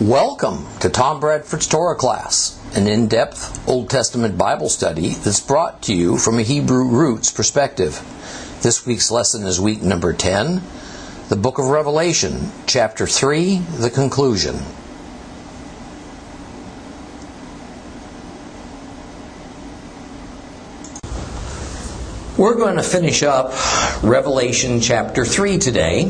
Welcome to Tom Bradford's Torah class, an in depth Old Testament Bible study that's brought to you from a Hebrew roots perspective. This week's lesson is week number 10, the book of Revelation, chapter 3, the conclusion. We're going to finish up Revelation chapter 3 today,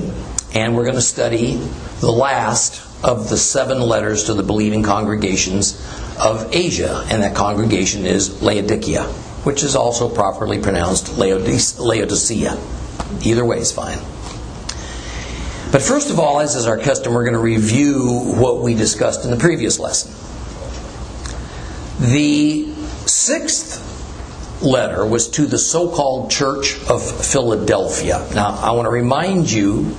and we're going to study the last of the seven letters to the believing congregations of Asia, and that congregation is Laodicea, which is also properly pronounced Laodicea. Either way is fine. But first of all, as is our custom, we're going to review what we discussed in the previous lesson. The sixth letter was to the so called Church of Philadelphia. Now, I want to remind you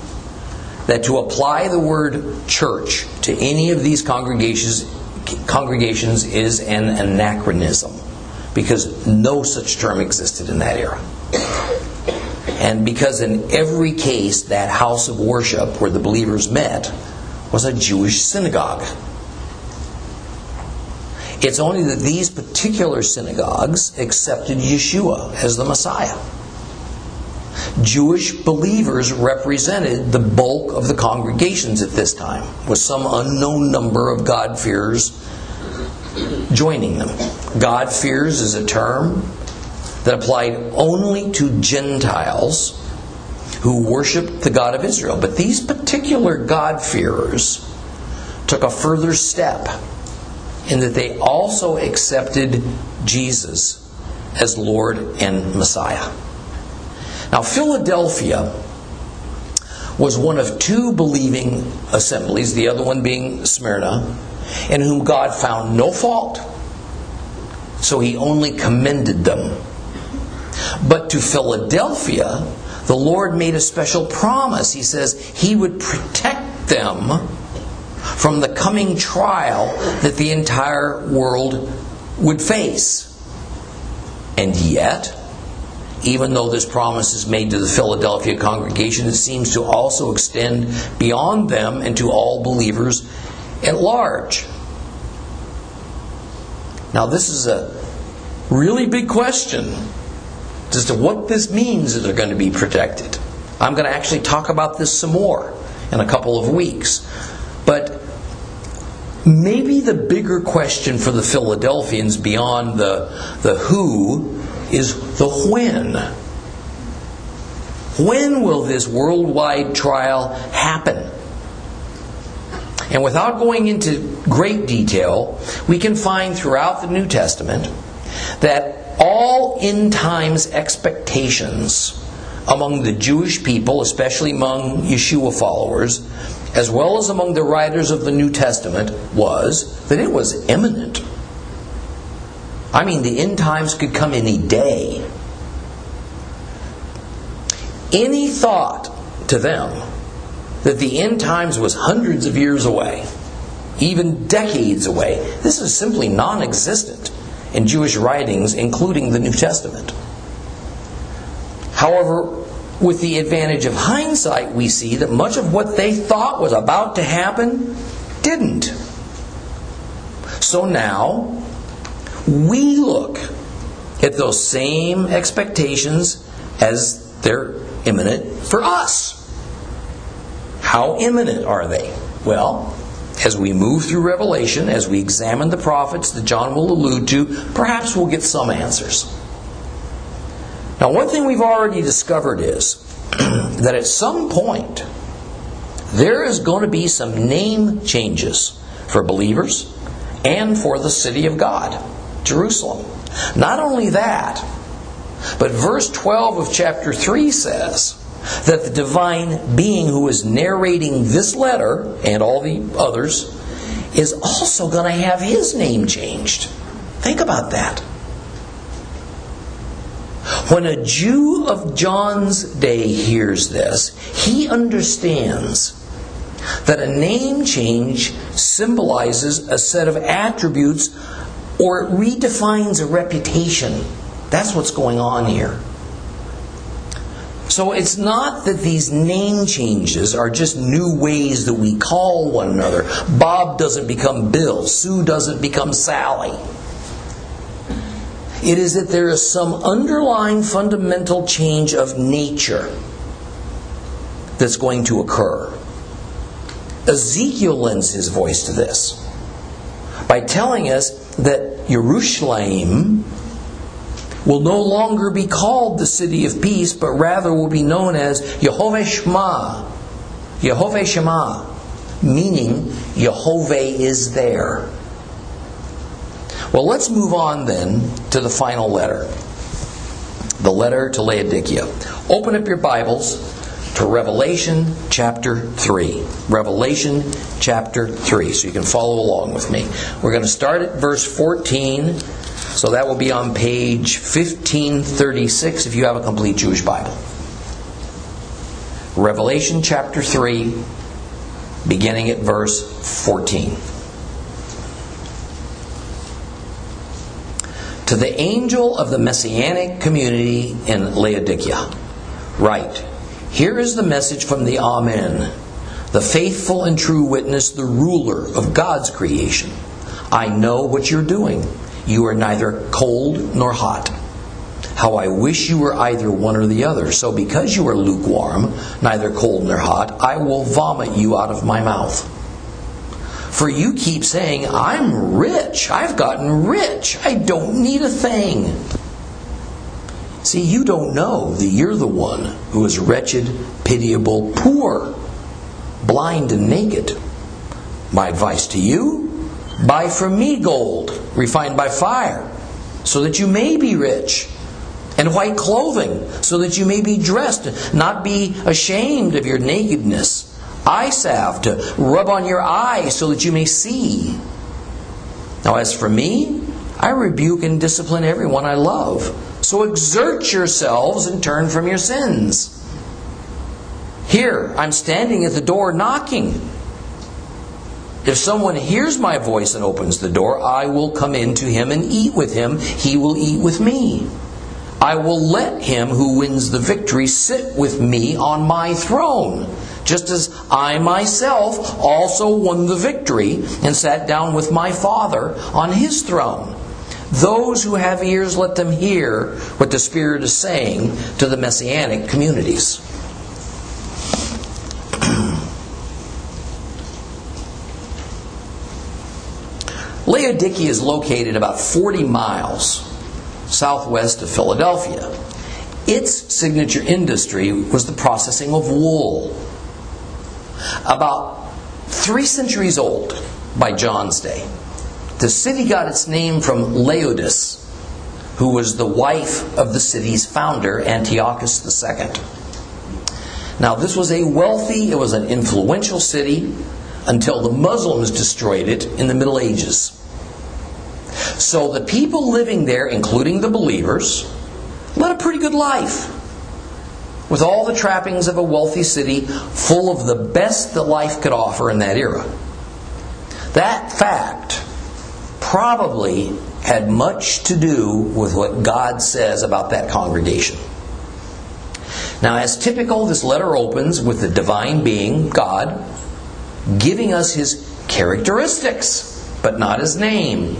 that to apply the word church to any of these congregations, congregations is an anachronism because no such term existed in that era. And because in every case, that house of worship where the believers met was a Jewish synagogue. It's only that these particular synagogues accepted Yeshua as the Messiah. Jewish believers represented the bulk of the congregations at this time, with some unknown number of God-fearers joining them. God-fears is a term that applied only to Gentiles who worshiped the God of Israel. But these particular God-fearers took a further step in that they also accepted Jesus as Lord and Messiah. Now, Philadelphia was one of two believing assemblies, the other one being Smyrna, in whom God found no fault. So he only commended them. But to Philadelphia, the Lord made a special promise. He says he would protect them from the coming trial that the entire world would face. And yet, even though this promise is made to the Philadelphia congregation, it seems to also extend beyond them and to all believers at large. Now, this is a really big question as to what this means that they're going to be protected. I'm going to actually talk about this some more in a couple of weeks. But maybe the bigger question for the Philadelphians beyond the, the who is the when. When will this worldwide trial happen? And without going into great detail, we can find throughout the New Testament that all end times expectations among the Jewish people, especially among Yeshua followers, as well as among the writers of the New Testament, was that it was imminent. I mean, the end times could come any day. Any thought to them that the end times was hundreds of years away, even decades away, this is simply non existent in Jewish writings, including the New Testament. However, with the advantage of hindsight, we see that much of what they thought was about to happen didn't. So now, we look at those same expectations as they're imminent for us. How imminent are they? Well, as we move through Revelation, as we examine the prophets that John will allude to, perhaps we'll get some answers. Now, one thing we've already discovered is that at some point, there is going to be some name changes for believers and for the city of God. Jerusalem. Not only that, but verse 12 of chapter 3 says that the divine being who is narrating this letter and all the others is also going to have his name changed. Think about that. When a Jew of John's day hears this, he understands that a name change symbolizes a set of attributes or it redefines a reputation. That's what's going on here. So it's not that these name changes are just new ways that we call one another. Bob doesn't become Bill, Sue doesn't become Sally. It is that there is some underlying fundamental change of nature that's going to occur. Ezekiel lends his voice to this by telling us that Jerusalem will no longer be called the city of peace, but rather will be known as Yehovah Shema. Yehovah Shema, meaning Yehovah is there. Well, let's move on then to the final letter. The letter to Laodicea. Open up your Bibles to Revelation chapter 3. Revelation chapter 3. So you can follow along with me. We're going to start at verse 14 so that will be on page 1536 if you have a complete Jewish Bible. Revelation chapter 3, beginning at verse 14. To the angel of the messianic community in Laodicea, write Here is the message from the Amen, the faithful and true witness, the ruler of God's creation. I know what you're doing you are neither cold nor hot. How I wish you were either one or the other. So because you are lukewarm, neither cold nor hot, I will vomit you out of my mouth. For you keep saying, I'm rich. I've gotten rich. I don't need a thing. See, you don't know that you're the one who is wretched, pitiable, poor, blind, and naked. My advice to you Buy from me gold, refined by fire, so that you may be rich, and white clothing, so that you may be dressed, not be ashamed of your nakedness. Eye salve to rub on your eyes, so that you may see. Now, as for me, I rebuke and discipline everyone I love. So exert yourselves and turn from your sins. Here, I'm standing at the door knocking. If someone hears my voice and opens the door, I will come in to him and eat with him. He will eat with me. I will let him who wins the victory sit with me on my throne, just as I myself also won the victory and sat down with my Father on his throne. Those who have ears, let them hear what the Spirit is saying to the messianic communities. Laodicea is located about 40 miles southwest of Philadelphia. Its signature industry was the processing of wool. About three centuries old by John's day, the city got its name from Laodice, who was the wife of the city's founder, Antiochus II. Now, this was a wealthy, it was an influential city until the Muslims destroyed it in the Middle Ages. So the people living there, including the believers, led a pretty good life. With all the trappings of a wealthy city, full of the best that life could offer in that era. That fact probably had much to do with what God says about that congregation. Now, as typical, this letter opens with the divine being, God, giving us his characteristics, but not his name.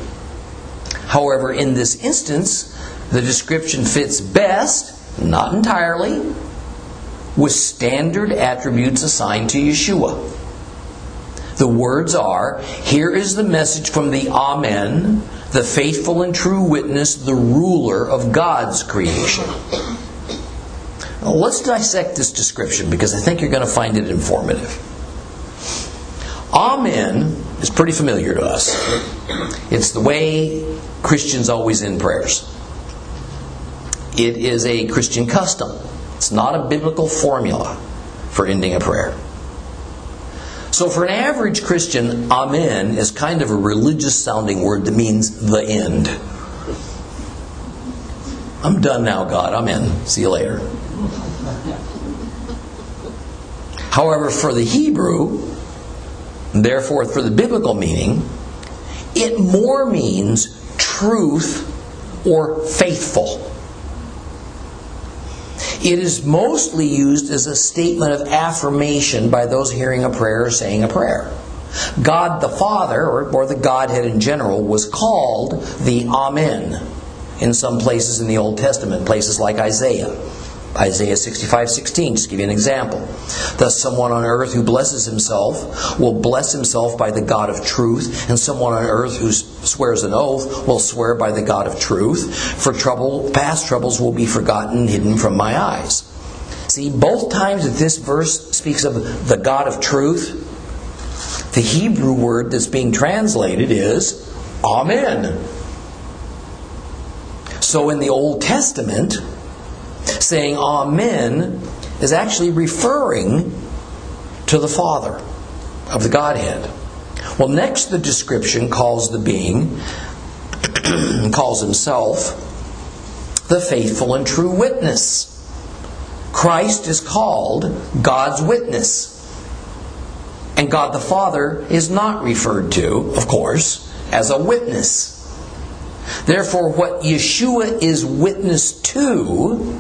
However, in this instance, the description fits best, not entirely, with standard attributes assigned to Yeshua. The words are Here is the message from the Amen, the faithful and true witness, the ruler of God's creation. Now, let's dissect this description because I think you're going to find it informative. Amen is pretty familiar to us. It's the way Christians always end prayers. It is a Christian custom. It's not a biblical formula for ending a prayer. So, for an average Christian, Amen is kind of a religious sounding word that means the end. I'm done now, God. I'm in. See you later. However, for the Hebrew, therefore for the biblical meaning, it more means truth or faithful. It is mostly used as a statement of affirmation by those hearing a prayer or saying a prayer. God the Father, or, or the Godhead in general, was called the Amen in some places in the Old Testament, places like Isaiah. Isaiah 65 16, just give you an example. Thus, someone on earth who blesses himself will bless himself by the God of truth, and someone on earth who swears an oath will swear by the God of truth. For trouble, past troubles will be forgotten, hidden from my eyes. See, both times that this verse speaks of the God of truth, the Hebrew word that's being translated is Amen. So in the Old Testament, saying Amen is actually referring to the Father of the Godhead. Well, next the description calls the being, calls himself the faithful and true witness. Christ is called God's witness. And God the Father is not referred to, of course, as a witness. Therefore, what Yeshua is witness to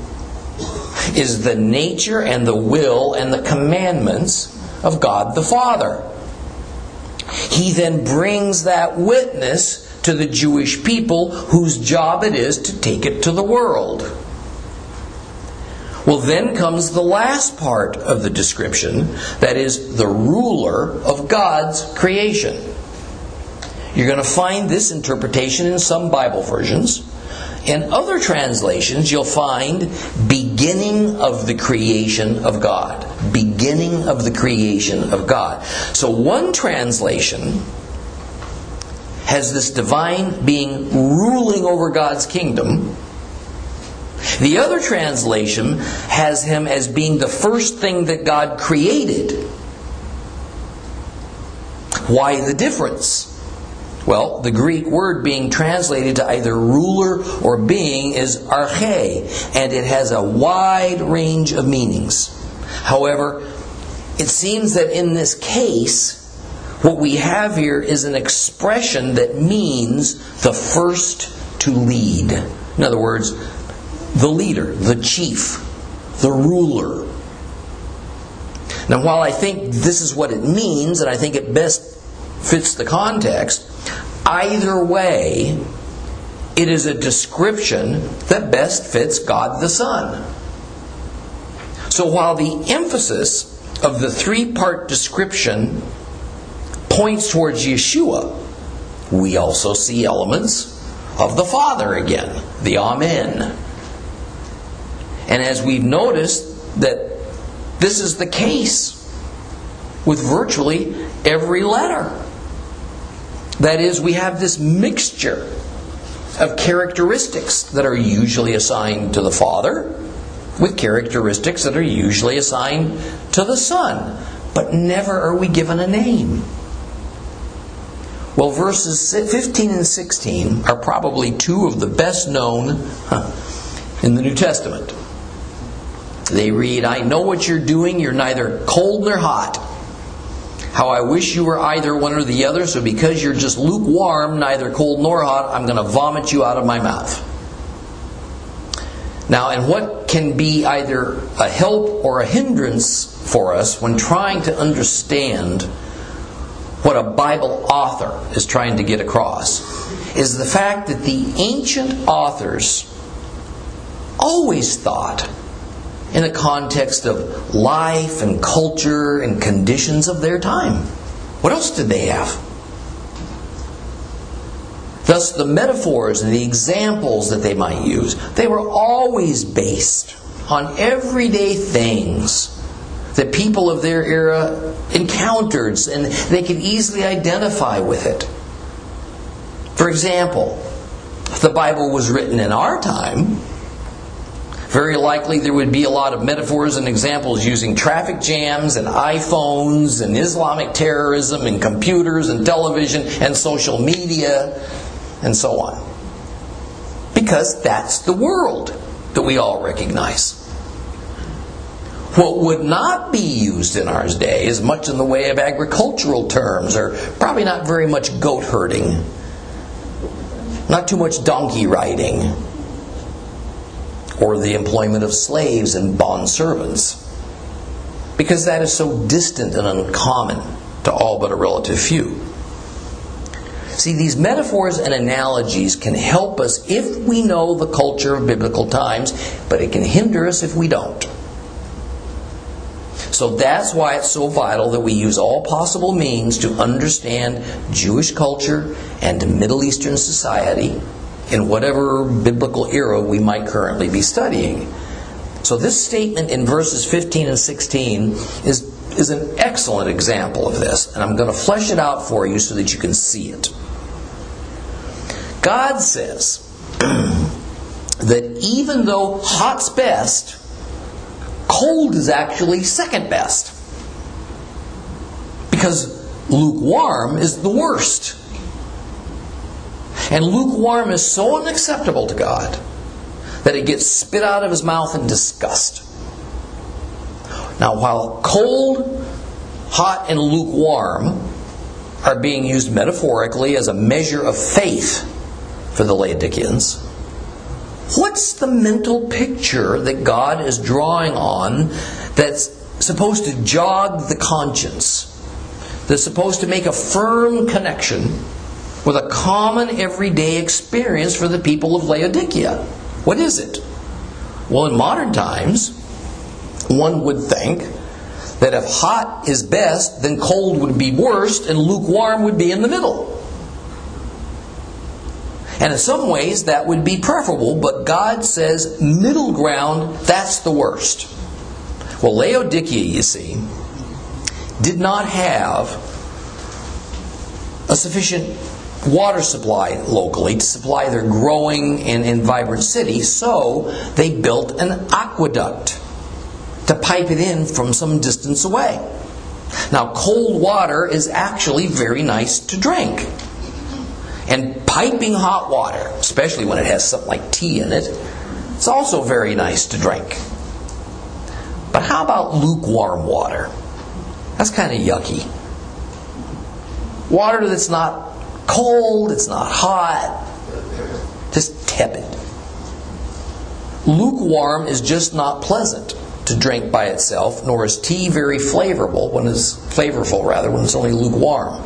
is the nature and the will and the commandments of God the Father. He then brings that witness to the Jewish people whose job it is to take it to the world. Well, then comes the last part of the description that is, the ruler of God's creation. You're going to find this interpretation in some Bible versions. In other translations, you'll find beginning of the creation of God. Beginning of the creation of God. So one translation has this divine being ruling over God's kingdom. The other translation has him as being the first thing that God created. Why the difference? Well, the Greek word being translated to either ruler or being is arche, and it has a wide range of meanings. However, it seems that in this case, what we have here is an expression that means the first to lead. In other words, the leader, the chief, the ruler. Now, while I think this is what it means, and I think it best fits the context, either way, it is a description that best fits God the Son. So while the emphasis of the three part description points towards Yeshua, we also see elements of the Father again, the Amen. And as we've noticed, that this is the case with virtually every letter. That is, we have this mixture of characteristics that are usually assigned to the Father with characteristics that are usually assigned to the Son, but never are we given a name. Well, verses 15 and 16 are probably two of the best known in the New Testament. They read, I know what you're doing, you're neither cold nor hot. How I wish you were either one or the other, so because you're just lukewarm, neither cold nor hot, I'm going to vomit you out of my mouth. Now, and what can be either a help or a hindrance for us when trying to understand what a Bible author is trying to get across is the fact that the ancient authors always thought in the context of life and culture and conditions of their time. What else did they have? Thus, the metaphors and the examples that they might use, they were always based on everyday things that people of their era encountered, and they could easily identify with it. For example, if the Bible was written in our time, very likely there would be a lot of metaphors and examples using traffic jams and iPhones and Islamic terrorism and computers and television and social media and so on. Because that's the world that we all recognize. What would not be used in our day is much in the way of agricultural terms, or probably not very much goat herding, not too much donkey riding, or the employment of slaves and bond servants, because that is so distant and uncommon to all but a relative few. See, these metaphors and analogies can help us if we know the culture of biblical times, but it can hinder us if we don't. So that's why it's so vital that we use all possible means to understand Jewish culture and Middle Eastern society in whatever biblical era we might currently be studying. So this statement in verses 15 and 16 is, is an excellent example of this, and I'm going to flesh it out for you so that you can see it. God says that even though hot's best, cold is actually second best. Because lukewarm is the worst. And lukewarm is so unacceptable to God that it gets spit out of his mouth in disgust. Now, while cold, hot, and lukewarm are being used metaphorically as a measure of faith for the Laodiceans, what's the mental picture that God is drawing on that's supposed to jog the conscience? That's supposed to make a firm connection with a common everyday experience for the people of Laodicea. What is it? Well, in modern times, one would think that if hot is best, then cold would be worst and lukewarm would be in the middle. And in some ways, that would be preferable, but God says middle ground, that's the worst. Well, Laodicea, you see, did not have a sufficient water supply locally to supply their growing and, and vibrant city, so they built an aqueduct to pipe it in from some distance away. Now, cold water is actually very nice to drink. And piping hot water, especially when it has something like tea in it, it's also very nice to drink. But how about lukewarm water? That's kind of yucky. Water that's not cold, it's not hot, just tepid. Lukewarm is just not pleasant to drink by itself, nor is tea very flavorful when it's flavorful rather when it's only lukewarm.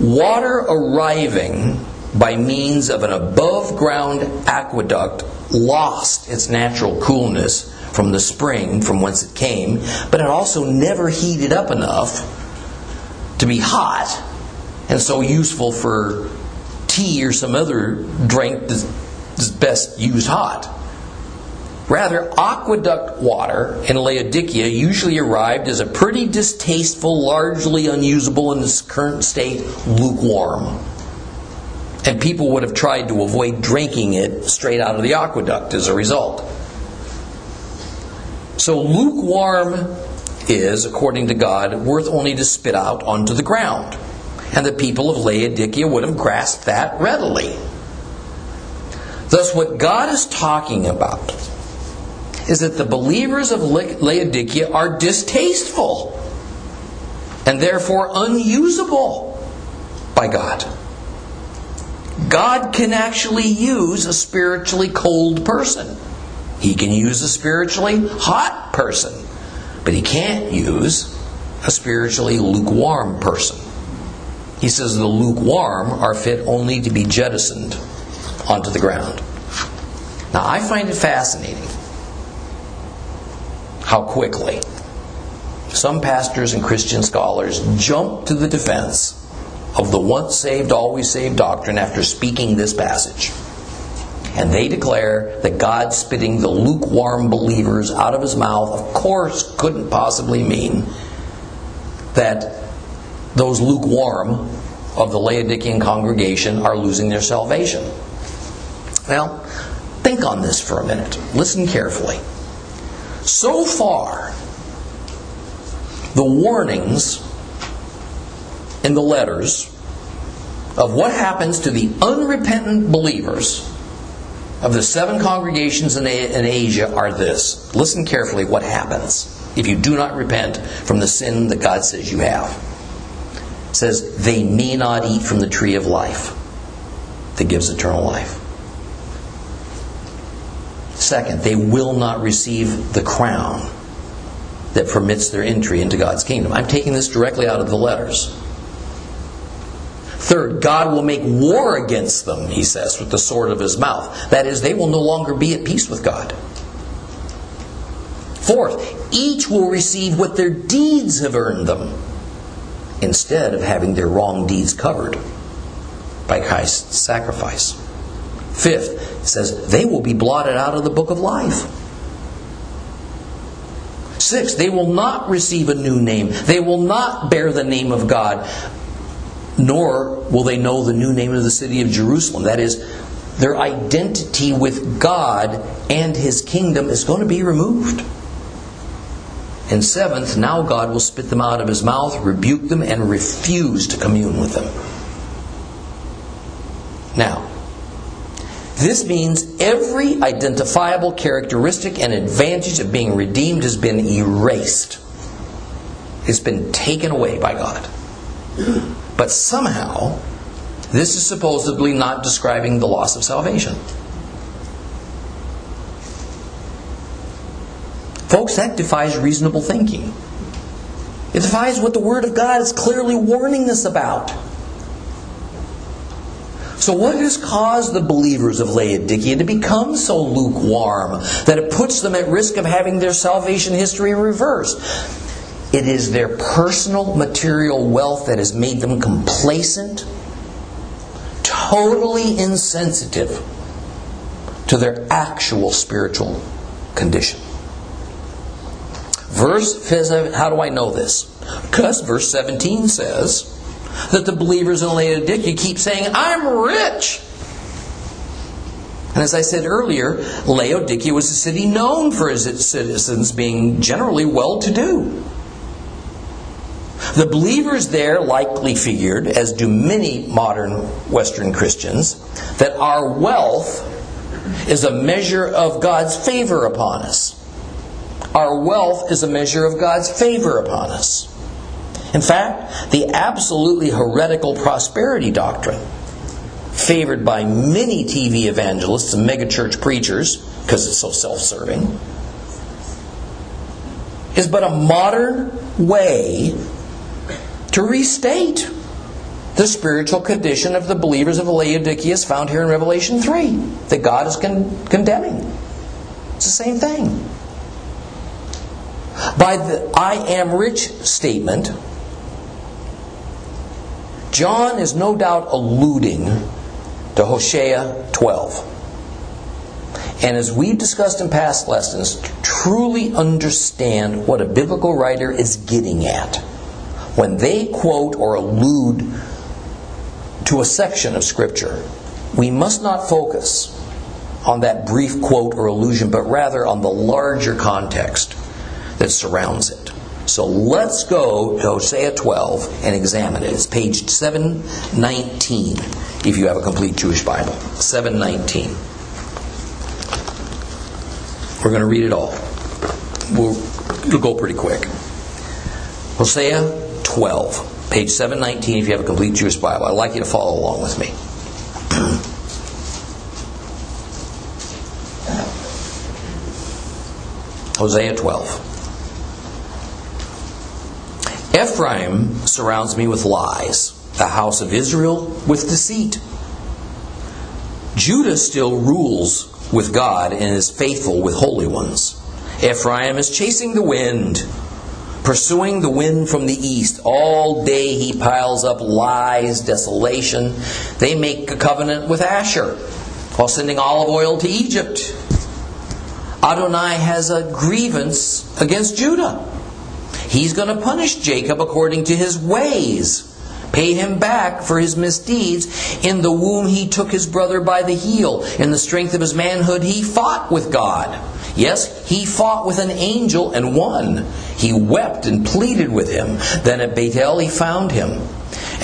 Water arriving by means of an above ground aqueduct lost its natural coolness from the spring from whence it came, but it also never heated up enough to be hot and so useful for tea or some other drink that's best used hot. Rather, aqueduct water in Laodicea usually arrived as a pretty distasteful, largely unusable in its current state, lukewarm. And people would have tried to avoid drinking it straight out of the aqueduct as a result. So, lukewarm is, according to God, worth only to spit out onto the ground. And the people of Laodicea would have grasped that readily. Thus, what God is talking about is that the believers of Laodicea are distasteful and therefore unusable by God. God can actually use a spiritually cold person. He can use a spiritually hot person, but he can't use a spiritually lukewarm person. He says the lukewarm are fit only to be jettisoned onto the ground. Now, I find it fascinating how quickly some pastors and Christian scholars jump to the defense of the once saved, always saved doctrine after speaking this passage. And they declare that God spitting the lukewarm believers out of his mouth, of course, couldn't possibly mean that those lukewarm of the Laodicean congregation are losing their salvation. Well, think on this for a minute. Listen carefully. So far, the warnings in the letters of what happens to the unrepentant believers of the seven congregations in, Asia are this. Listen carefully what happens if you do not repent from the sin that God says you have. Says, they may not eat from the tree of life that gives eternal life. Second, they will not receive the crown that permits their entry into God's kingdom. I'm taking this directly out of the letters. Third, God will make war against them, he says, with the sword of his mouth. That is, they will no longer be at peace with God. Fourth, each will receive what their deeds have earned them, instead of having their wrong deeds covered by Christ's sacrifice. Fifth, it says they will be blotted out of the book of life. Six, they will not receive a new name. They will not bear the name of God, nor will they know the new name of the city of Jerusalem. That is, their identity with God and His kingdom is going to be removed. And seventh, now God will spit them out of His mouth, rebuke them, and refuse to commune with them. Now, this means every identifiable characteristic and advantage of being redeemed has been erased. It's been taken away by God. But somehow, this is supposedly not describing the loss of salvation. Folks, that defies reasonable thinking. It defies what the Word of God is clearly warning us about. So, what has caused the believers of Laodicea to become so lukewarm that it puts them at risk of having their salvation history reversed? It is their personal material wealth that has made them complacent, totally insensitive to their actual spiritual condition. Verse, how do I know this? Because verse 17 says, that the believers in Laodicea keep saying, I'm rich. And as I said earlier, Laodicea was a city known for its citizens being generally well to do. The believers there likely figured, as do many modern Western Christians, that our wealth is a measure of God's favor upon us. Our wealth is a measure of God's favor upon us. In fact, the absolutely heretical prosperity doctrine, favored by many TV evangelists and megachurch preachers because it's so self serving, is but a modern way to restate the spiritual condition of the believers of Laodicea is found here in Revelation 3 that God is con- condemning. It's the same thing. By the I am rich statement, John is no doubt alluding to Hosea 12. And as we've discussed in past lessons, to truly understand what a biblical writer is getting at when they quote or allude to a section of Scripture. We must not focus on that brief quote or allusion, but rather on the larger context that surrounds it. So let's go to Hosea 12 and examine it. It's page 719 if you have a complete Jewish Bible. 719. We're going to read it all. We'll, it'll go pretty quick. Hosea 12, page 719 if you have a complete Jewish Bible. I'd like you to follow along with me. Hosea 12. Ephraim surrounds me with lies, the house of Israel with deceit. Judah still rules with God and is faithful with holy ones. Ephraim is chasing the wind, pursuing the wind from the east. All day he piles up lies, desolation. They make a covenant with Asher while sending olive oil to Egypt. Adonai has a grievance against Judah. He's going to punish Jacob according to his ways. Pay him back for his misdeeds. In the womb, he took his brother by the heel. In the strength of his manhood, he fought with God. Yes, he fought with an angel and won. He wept and pleaded with him. Then at Bethel, he found him.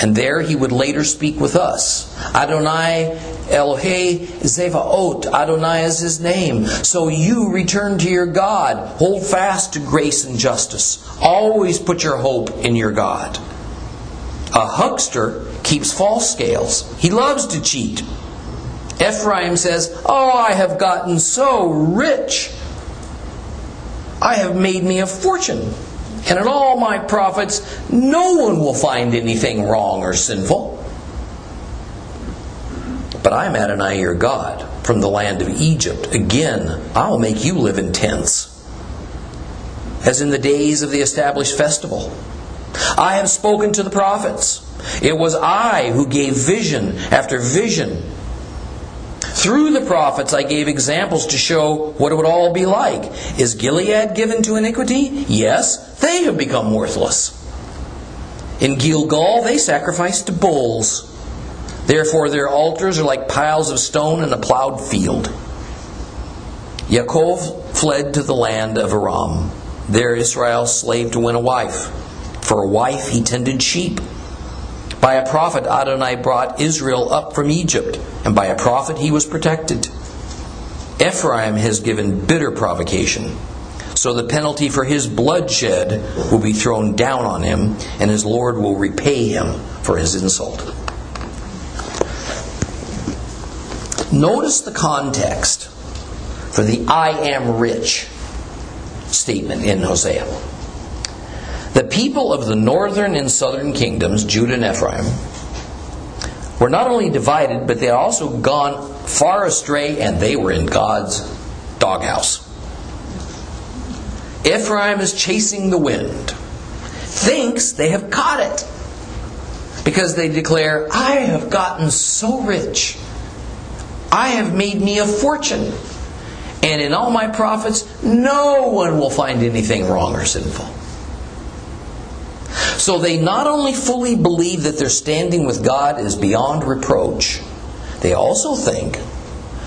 And there he would later speak with us. Adonai Elohe Zevaot, Adonai is his name. So you return to your God. Hold fast to grace and justice. Always put your hope in your God. A huckster keeps false scales. He loves to cheat. Ephraim says, Oh, I have gotten so rich. I have made me a fortune. And in all my profits, no one will find anything wrong or sinful. I'm Adonai your God from the land of Egypt. Again, I will make you live in tents, as in the days of the established festival. I have spoken to the prophets. It was I who gave vision after vision. Through the prophets, I gave examples to show what it would all be like. Is Gilead given to iniquity? Yes, they have become worthless. In Gilgal, they sacrificed to bulls. Therefore, their altars are like piles of stone in a plowed field. Yaakov fled to the land of Aram. There Israel slaved to win a wife. For a wife he tended sheep. By a prophet Adonai brought Israel up from Egypt, and by a prophet he was protected. Ephraim has given bitter provocation. So the penalty for his bloodshed will be thrown down on him, and his Lord will repay him for his insult. Notice the context for the I am rich statement in Hosea. The people of the northern and southern kingdoms, Judah and Ephraim, were not only divided, but they had also gone far astray and they were in God's doghouse. Ephraim is chasing the wind, thinks they have caught it because they declare, I have gotten so rich. I have made me a fortune. And in all my profits, no one will find anything wrong or sinful. So they not only fully believe that their standing with God is beyond reproach, they also think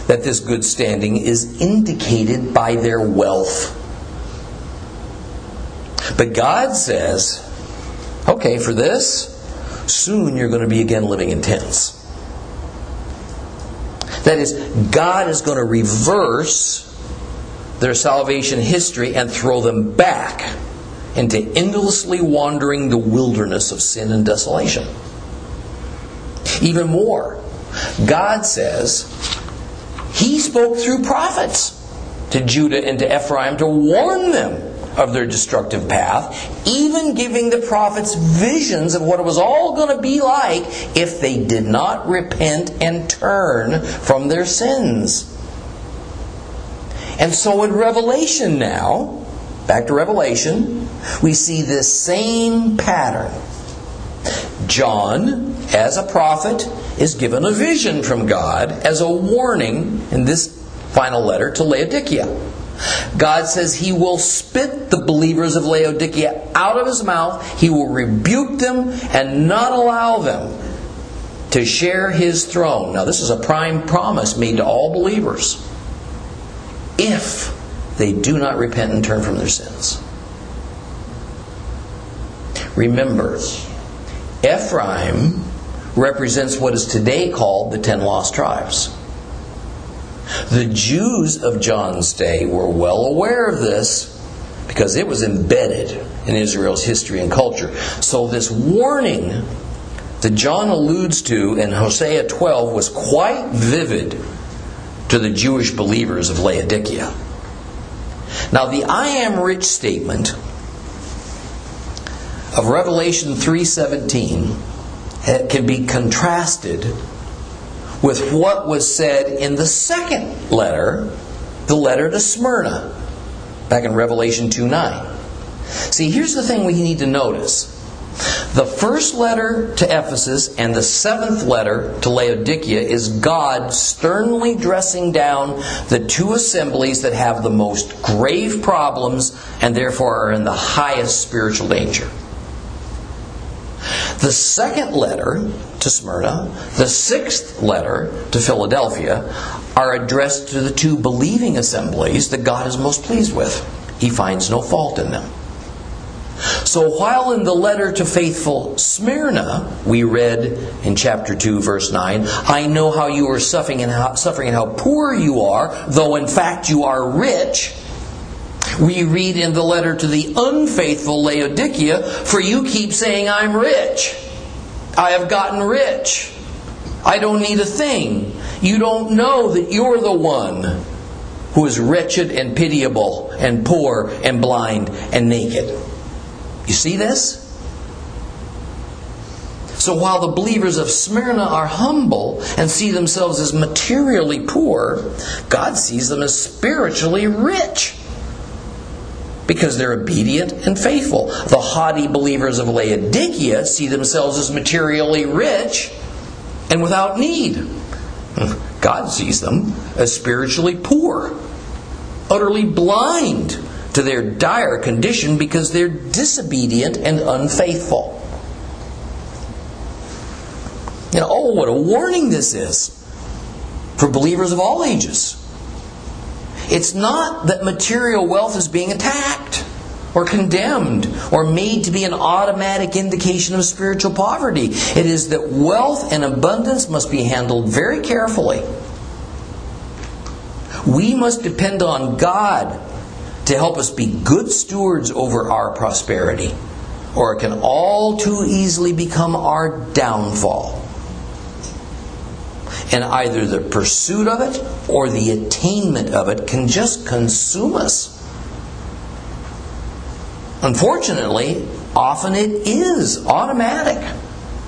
that this good standing is indicated by their wealth. But God says, okay, for this, soon you're going to be again living in tents. That is, God is going to reverse their salvation history and throw them back into endlessly wandering the wilderness of sin and desolation. Even more, God says He spoke through prophets to Judah and to Ephraim to warn them of their destructive path, even giving the prophets visions of what it was all going to be like if they did not repent and turn from their sins. And so in Revelation now, back to Revelation, we see this same pattern. John, as a prophet, is given a vision from God as a warning in this final letter to Laodicea. God says he will spit the believers of Laodicea out of his mouth. He will rebuke them and not allow them to share his throne. Now, this is a prime promise made to all believers if they do not repent and turn from their sins. Remember, Ephraim represents what is today called the ten lost tribes. The Jews of John's day were well aware of this because it was embedded in Israel's history and culture. So, this warning that John alludes to in Hosea 12 was quite vivid to the Jewish believers of Laodicea. Now, the I am rich statement of Revelation 3:17 can be contrasted with what was said in the second letter, the letter to Smyrna, back in Revelation 2 9. See, here's the thing we need to notice. The first letter to Ephesus and the seventh letter to Laodicea is God sternly dressing down the two assemblies that have the most grave problems and therefore are in the highest spiritual danger. The second letter to Smyrna, the sixth letter to Philadelphia, are addressed to the two believing assemblies that God is most pleased with. He finds no fault in them. So while in the letter to faithful Smyrna, we read in chapter 2, verse 9, I know how you are suffering and how, suffering and how poor you are, though in fact you are rich. We read in the letter to the unfaithful Laodicea, For you keep saying, I'm rich. I have gotten rich. I don't need a thing. You don't know that you're the one who is wretched and pitiable and poor and blind and naked. You see this? So while the believers of Smyrna are humble and see themselves as materially poor, God sees them as spiritually rich because they're obedient and faithful. The haughty believers of Laodicea see themselves as materially rich and without need. God sees them as spiritually poor, utterly blind to their dire condition because they're disobedient and unfaithful. Know, oh, what a warning this is for believers of all ages. It's not that material wealth is being attacked or condemned or made to be an automatic indication of spiritual poverty. It is that wealth and abundance must be handled very carefully. We must depend on God to help us be good stewards over our prosperity, or it can all too easily become our downfall. And either the pursuit of it or the attainment of it can just consume us. Unfortunately, often it is automatic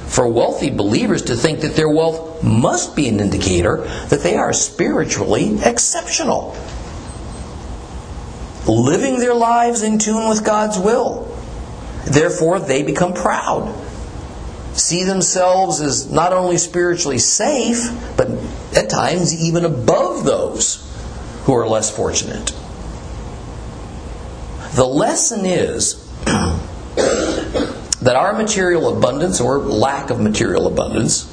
for wealthy believers to think that their wealth must be an indicator that they are spiritually exceptional, living their lives in tune with God's will. Therefore, they become proud see themselves as not only spiritually safe, but at times even above those who are less fortunate. The lesson is that our material abundance or lack of material abundance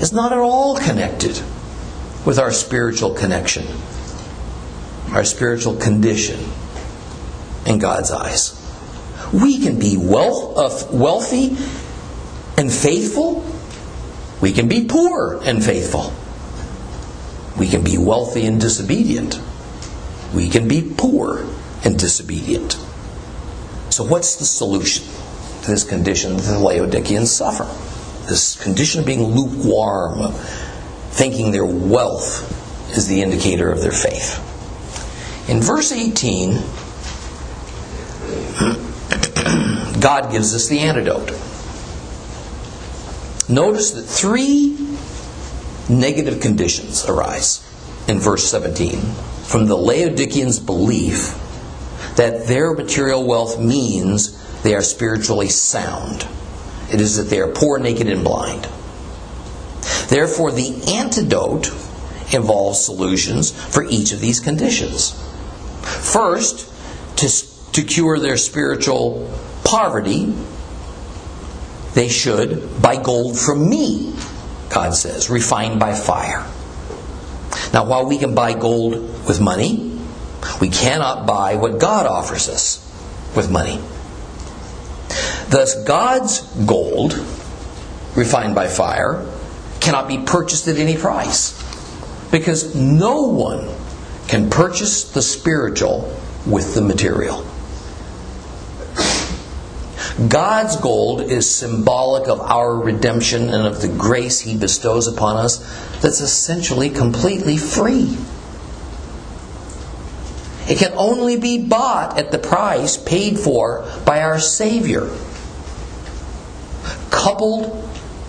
is not at all connected with our spiritual connection, our spiritual condition in God's eyes. We can be wealth, uh, wealthy and faithful. We can be poor and faithful. We can be wealthy and disobedient. We can be poor and disobedient. So, what's the solution to this condition that the Laodiceans suffer? This condition of being lukewarm, thinking their wealth is the indicator of their faith. In verse 18, God gives us the antidote. Notice that three negative conditions arise in verse 17 from the Laodiceans' belief that their material wealth means they are spiritually sound. It is that they are poor, naked, and blind. Therefore, the antidote involves solutions for each of these conditions. First, to, to cure their spiritual poverty, they should buy gold from me, God says, refined by fire. Now, while we can buy gold with money, we cannot buy what God offers us with money. Thus, God's gold, refined by fire, cannot be purchased at any price. Because no one can purchase the spiritual with the material. God's gold is symbolic of our redemption and of the grace He bestows upon us that's essentially completely free. It can only be bought at the price paid for by our Savior, coupled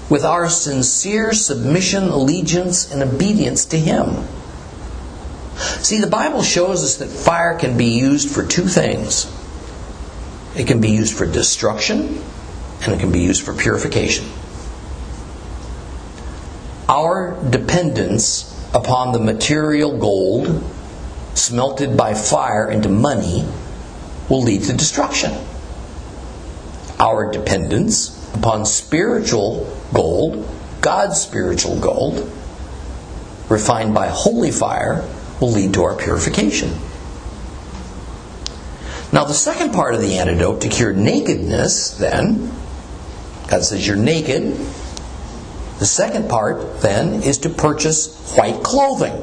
with our sincere submission, allegiance, and obedience to Him. See, the Bible shows us that fire can be used for two things it can be used for destruction and it can be used for purification. Our dependence upon the material gold smelted by fire into money will lead to destruction. Our dependence upon spiritual gold, God's spiritual gold, refined by holy fire, will lead to our purification. Now, the second part of the antidote to cure nakedness, then, God says you're naked. The second part, then, is to purchase white clothing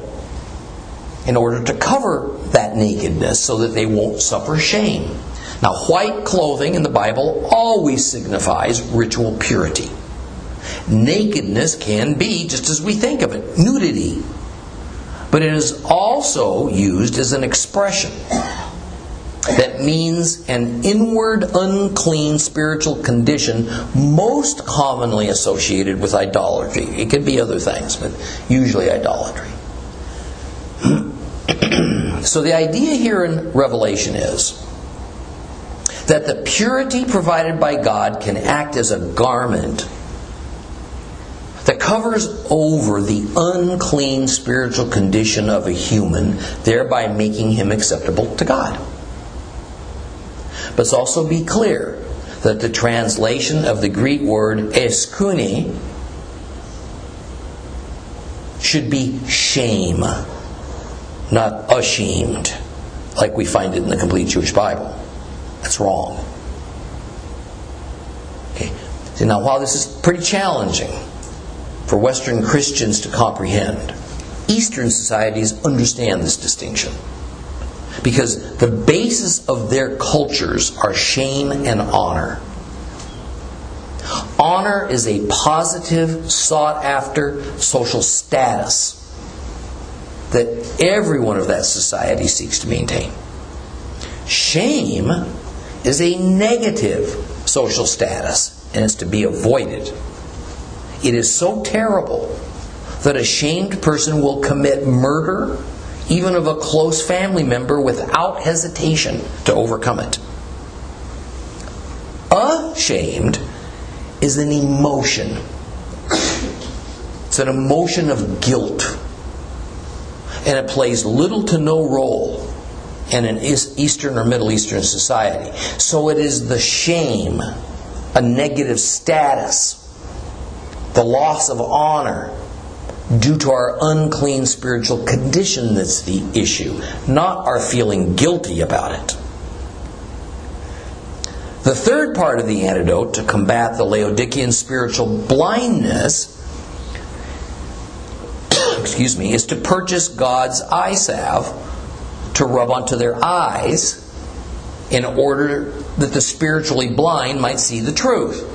in order to cover that nakedness so that they won't suffer shame. Now, white clothing in the Bible always signifies ritual purity. Nakedness can be just as we think of it nudity. But it is also used as an expression that means an inward, unclean spiritual condition most commonly associated with idolatry. It could be other things, but usually idolatry. so the idea here in Revelation is that the purity provided by God can act as a garment that covers over the unclean spiritual condition of a human, thereby making him acceptable to God. But also be clear that the translation of the Greek word aischune should be shame, not ashamed, like we find it in the complete Jewish Bible. That's wrong. Okay. See, now while this is pretty challenging for Western Christians to comprehend, Eastern societies understand this distinction because the basis of their cultures are shame and honor. Honor is a positive, sought after social status that everyone of that society seeks to maintain. Shame is a negative social status and is to be avoided. It is so terrible that a shamed person will commit murder even of a close family member, without hesitation to overcome it. Ashamed is an emotion. It's an emotion of guilt. And it plays little to no role in an Eastern or Middle Eastern society. So it is the shame, a negative status, the loss of honor, due to our unclean spiritual condition that's the issue, not our feeling guilty about it. The third part of the antidote to combat the Laodicean spiritual blindness excuse me, is to purchase God's eye salve to rub onto their eyes in order that the spiritually blind might see the truth.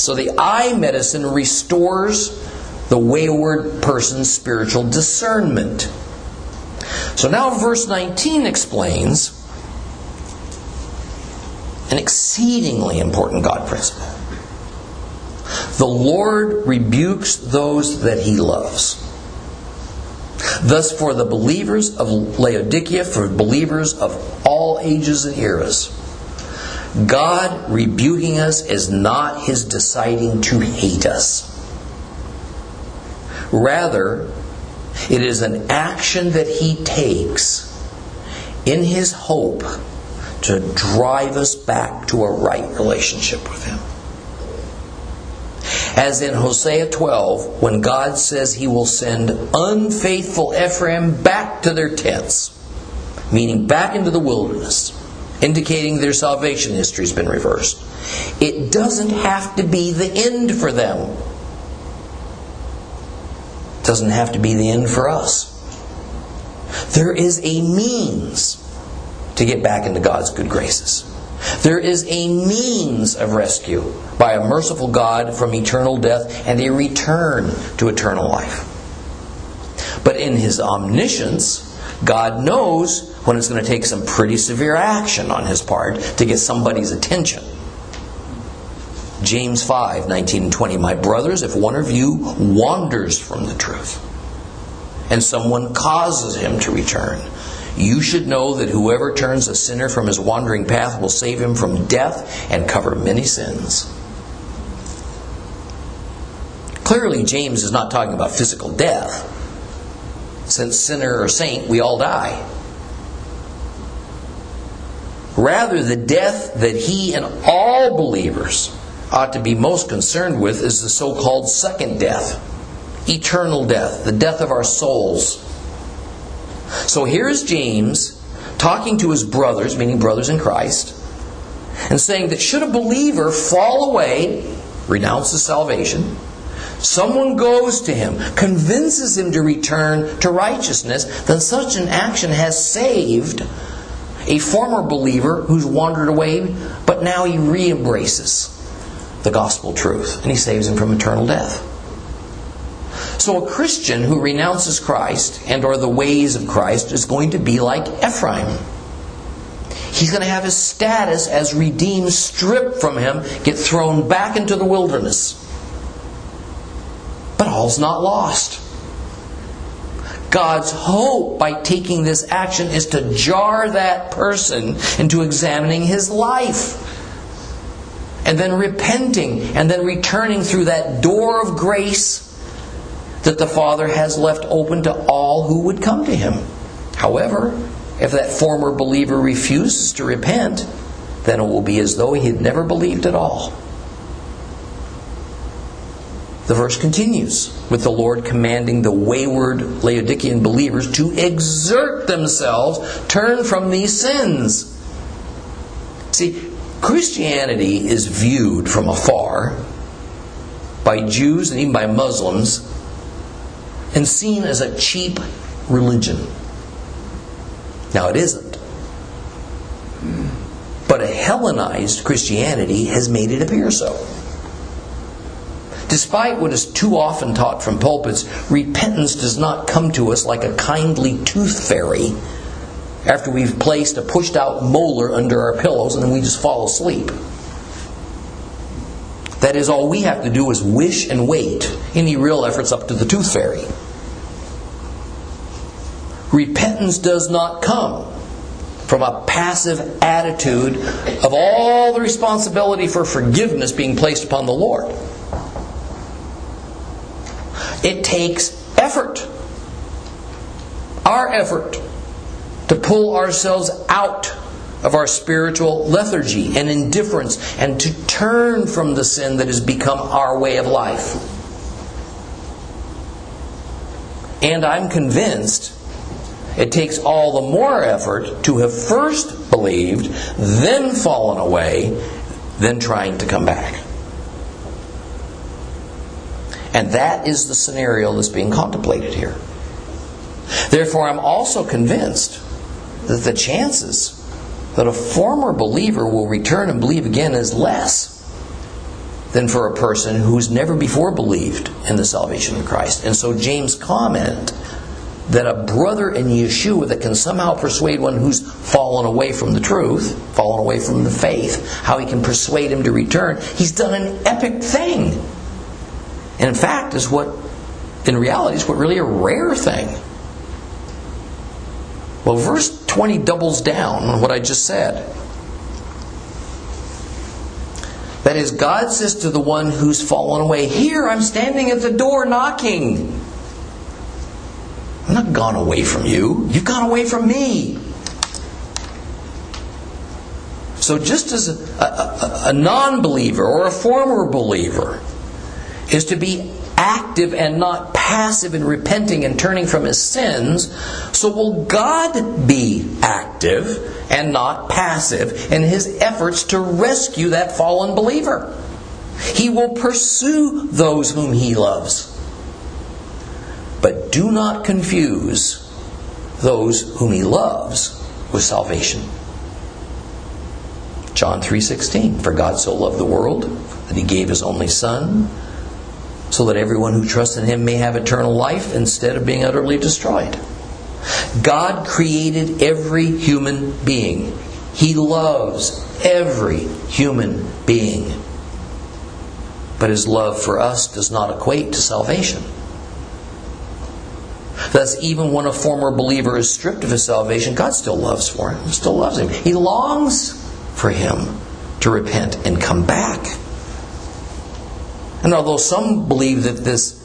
So the eye medicine restores the wayward person's spiritual discernment. So now verse 19 explains an exceedingly important God principle. The Lord rebukes those that he loves. Thus, for the believers of Laodicea, for believers of all ages and eras, God rebuking us is not his deciding to hate us. Rather, it is an action that he takes in his hope to drive us back to a right relationship with him. As in Hosea 12, when God says he will send unfaithful Ephraim back to their tents, meaning back into the wilderness, indicating their salvation history has been reversed. It doesn't have to be the end for them doesn't have to be the end for us. There is a means to get back into God's good graces. There is a means of rescue by a merciful God from eternal death and a return to eternal life. But in His omniscience, God knows when it's going to take some pretty severe action on His part to get somebody's attention. James 5 19 and 20. My brothers, if one of you wanders from the truth and someone causes him to return, you should know that whoever turns a sinner from his wandering path will save him from death and cover many sins. Clearly, James is not talking about physical death. Since sinner or saint, we all die. Rather, the death that he and all believers ought to be most concerned with is the so called second death, eternal death, the death of our souls. So here's James talking to his brothers, meaning brothers in Christ, and saying that should a believer fall away, renounce his salvation, someone goes to him, convinces him to return to righteousness, then such an action has saved a former believer who's wandered away, but now he re embraces the gospel truth, and he saves him from eternal death. So a Christian who renounces Christ and or the ways of Christ is going to be like Ephraim. He's going to have his status as redeemed stripped from him, get thrown back into the wilderness. But all's not lost. God's hope by taking this action is to jar that person into examining his life. And then repenting, and then returning through that door of grace that the Father has left open to all who would come to him. However, if that former believer refuses to repent, then it will be as though he had never believed at all. The verse continues with the Lord commanding the wayward Laodicean believers to exert themselves, turn from these sins. See, Christianity is viewed from afar by Jews and even by Muslims and seen as a cheap religion. Now, it isn't. But a Hellenized Christianity has made it appear so. Despite what is too often taught from pulpits, repentance does not come to us like a kindly tooth fairy after we've placed a pushed out molar under our pillows and then we just fall asleep. That is, all we have to do is wish and wait. Any real efforts up to the tooth fairy. Repentance does not come from a passive attitude of all the responsibility for forgiveness being placed upon the Lord. It takes effort, our effort, to pull ourselves out of our spiritual lethargy and indifference and to turn from the sin that has become our way of life. And I'm convinced it takes all the more effort to have first believed, then fallen away, then trying to come back. And that is the scenario that's being contemplated here. Therefore, I'm also convinced that the chances that a former believer will return and believe again is less than for a person who's never before believed in the salvation of Christ. And so James' comment that a brother in Yeshua that can somehow persuade one who's fallen away from the truth, fallen away from the faith, how he can persuade him to return, he's done an epic thing. And in fact, is what, in reality, is what really a rare thing. Well, verse 20 doubles down on what I just said. That is, God says to the one who's fallen away, Here, I'm standing at the door knocking. I'm not gone away from you. You've gone away from me. So, just as a, a, a non believer or a former believer is to be active and not passive in repenting and turning from his sins, so will God be active and not passive in his efforts to rescue that fallen believer. He will pursue those whom he loves. But do not confuse those whom he loves with salvation. John 3:16 For God so loved the world that he gave his only son so that everyone who trusts in him may have eternal life instead of being utterly destroyed. God created every human being. He loves every human being. But his love for us does not equate to salvation. Thus, even when a former believer is stripped of his salvation, God still loves for him, still loves him. He longs for him to repent and come back. And although some believe that this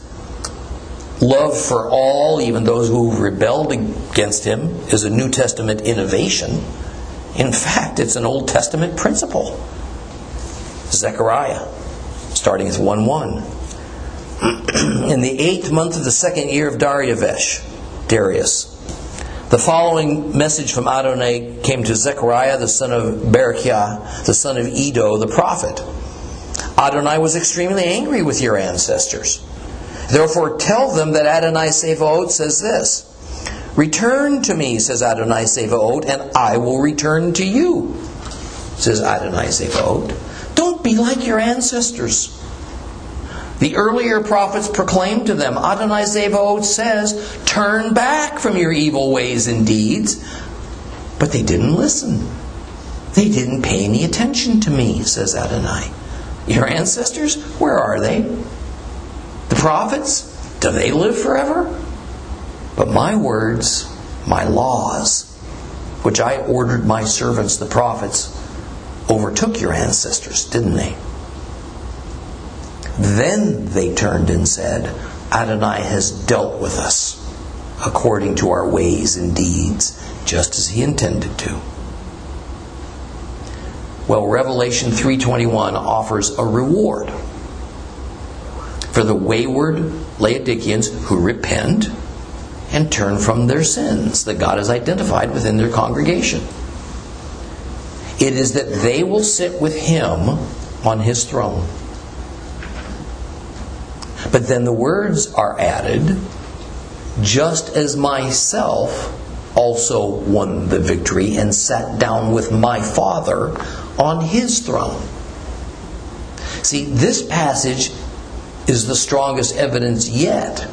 love for all, even those who rebelled against him, is a New Testament innovation, in fact, it's an Old Testament principle. Zechariah, starting with 1 1. In the eighth month of the second year of Darius, Darius, the following message from Adonai came to Zechariah, the son of Berechiah, the son of Iddo, the prophet. Adonai was extremely angry with your ancestors. Therefore, tell them that Adonai Sevaot says this Return to me, says Adonai Sevaot, and I will return to you, says Adonai Sevaot. Don't be like your ancestors. The earlier prophets proclaimed to them, Adonai Sevaot says, Turn back from your evil ways and deeds. But they didn't listen. They didn't pay any attention to me, says Adonai. Your ancestors, where are they? The prophets, do they live forever? But my words, my laws, which I ordered my servants, the prophets, overtook your ancestors, didn't they? Then they turned and said, Adonai has dealt with us according to our ways and deeds, just as he intended to. Well, Revelation 3:21 offers a reward for the wayward Laodiceans who repent and turn from their sins that God has identified within their congregation. It is that they will sit with him on his throne. But then the words are added just as myself also won the victory and sat down with my Father on his throne. See, this passage is the strongest evidence yet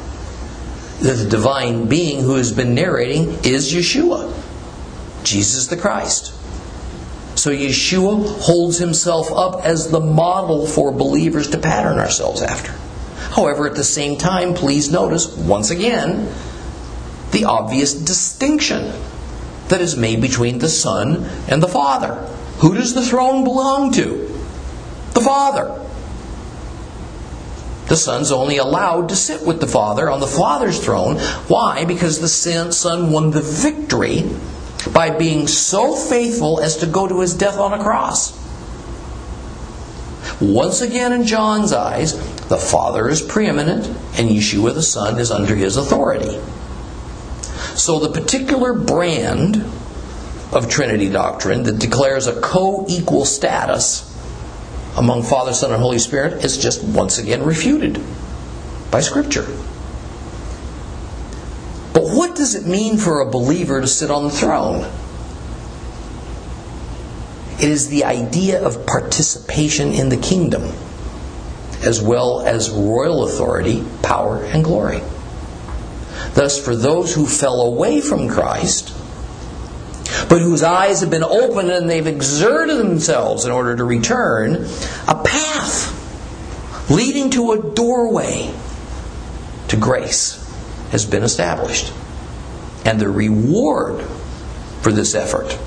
that the divine being who has been narrating is Yeshua, Jesus the Christ. So Yeshua holds himself up as the model for believers to pattern ourselves after. However, at the same time, please notice, once again, the obvious distinction that is made between the Son and the Father. Who does the throne belong to? The Father. The Son's only allowed to sit with the Father on the Father's throne. Why? Because the Son won the victory by being so faithful as to go to his death on a cross. Once again, in John's eyes, the Father is preeminent and Yeshua the Son is under his authority. So the particular brand of Trinity doctrine that declares a co equal status among Father, Son, and Holy Spirit is just once again refuted by Scripture. But what does it mean for a believer to sit on the throne? It is the idea of participation in the kingdom, as well as royal authority, power, and glory. Thus, for those who fell away from Christ, but whose eyes have been opened and they've exerted themselves in order to return, a path leading to a doorway to grace has been established. And the reward for this effort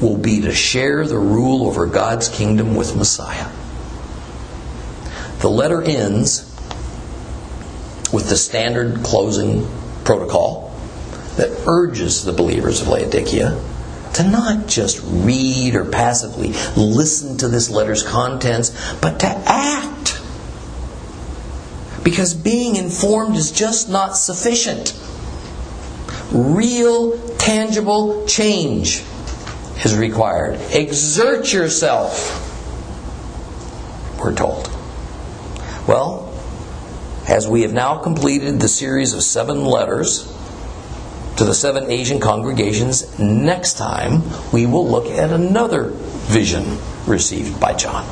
will be to share the rule over God's kingdom with Messiah. The letter ends with the standard closing protocol that urges the believers of Laodicea to not just read or passively listen to this letter's contents, but to act. Because being informed is just not sufficient. Real, tangible change is required. Exert yourself, we're told. Well, as we have now completed the series of seven letters, to the seven Asian congregations. Next time, we will look at another vision received by John.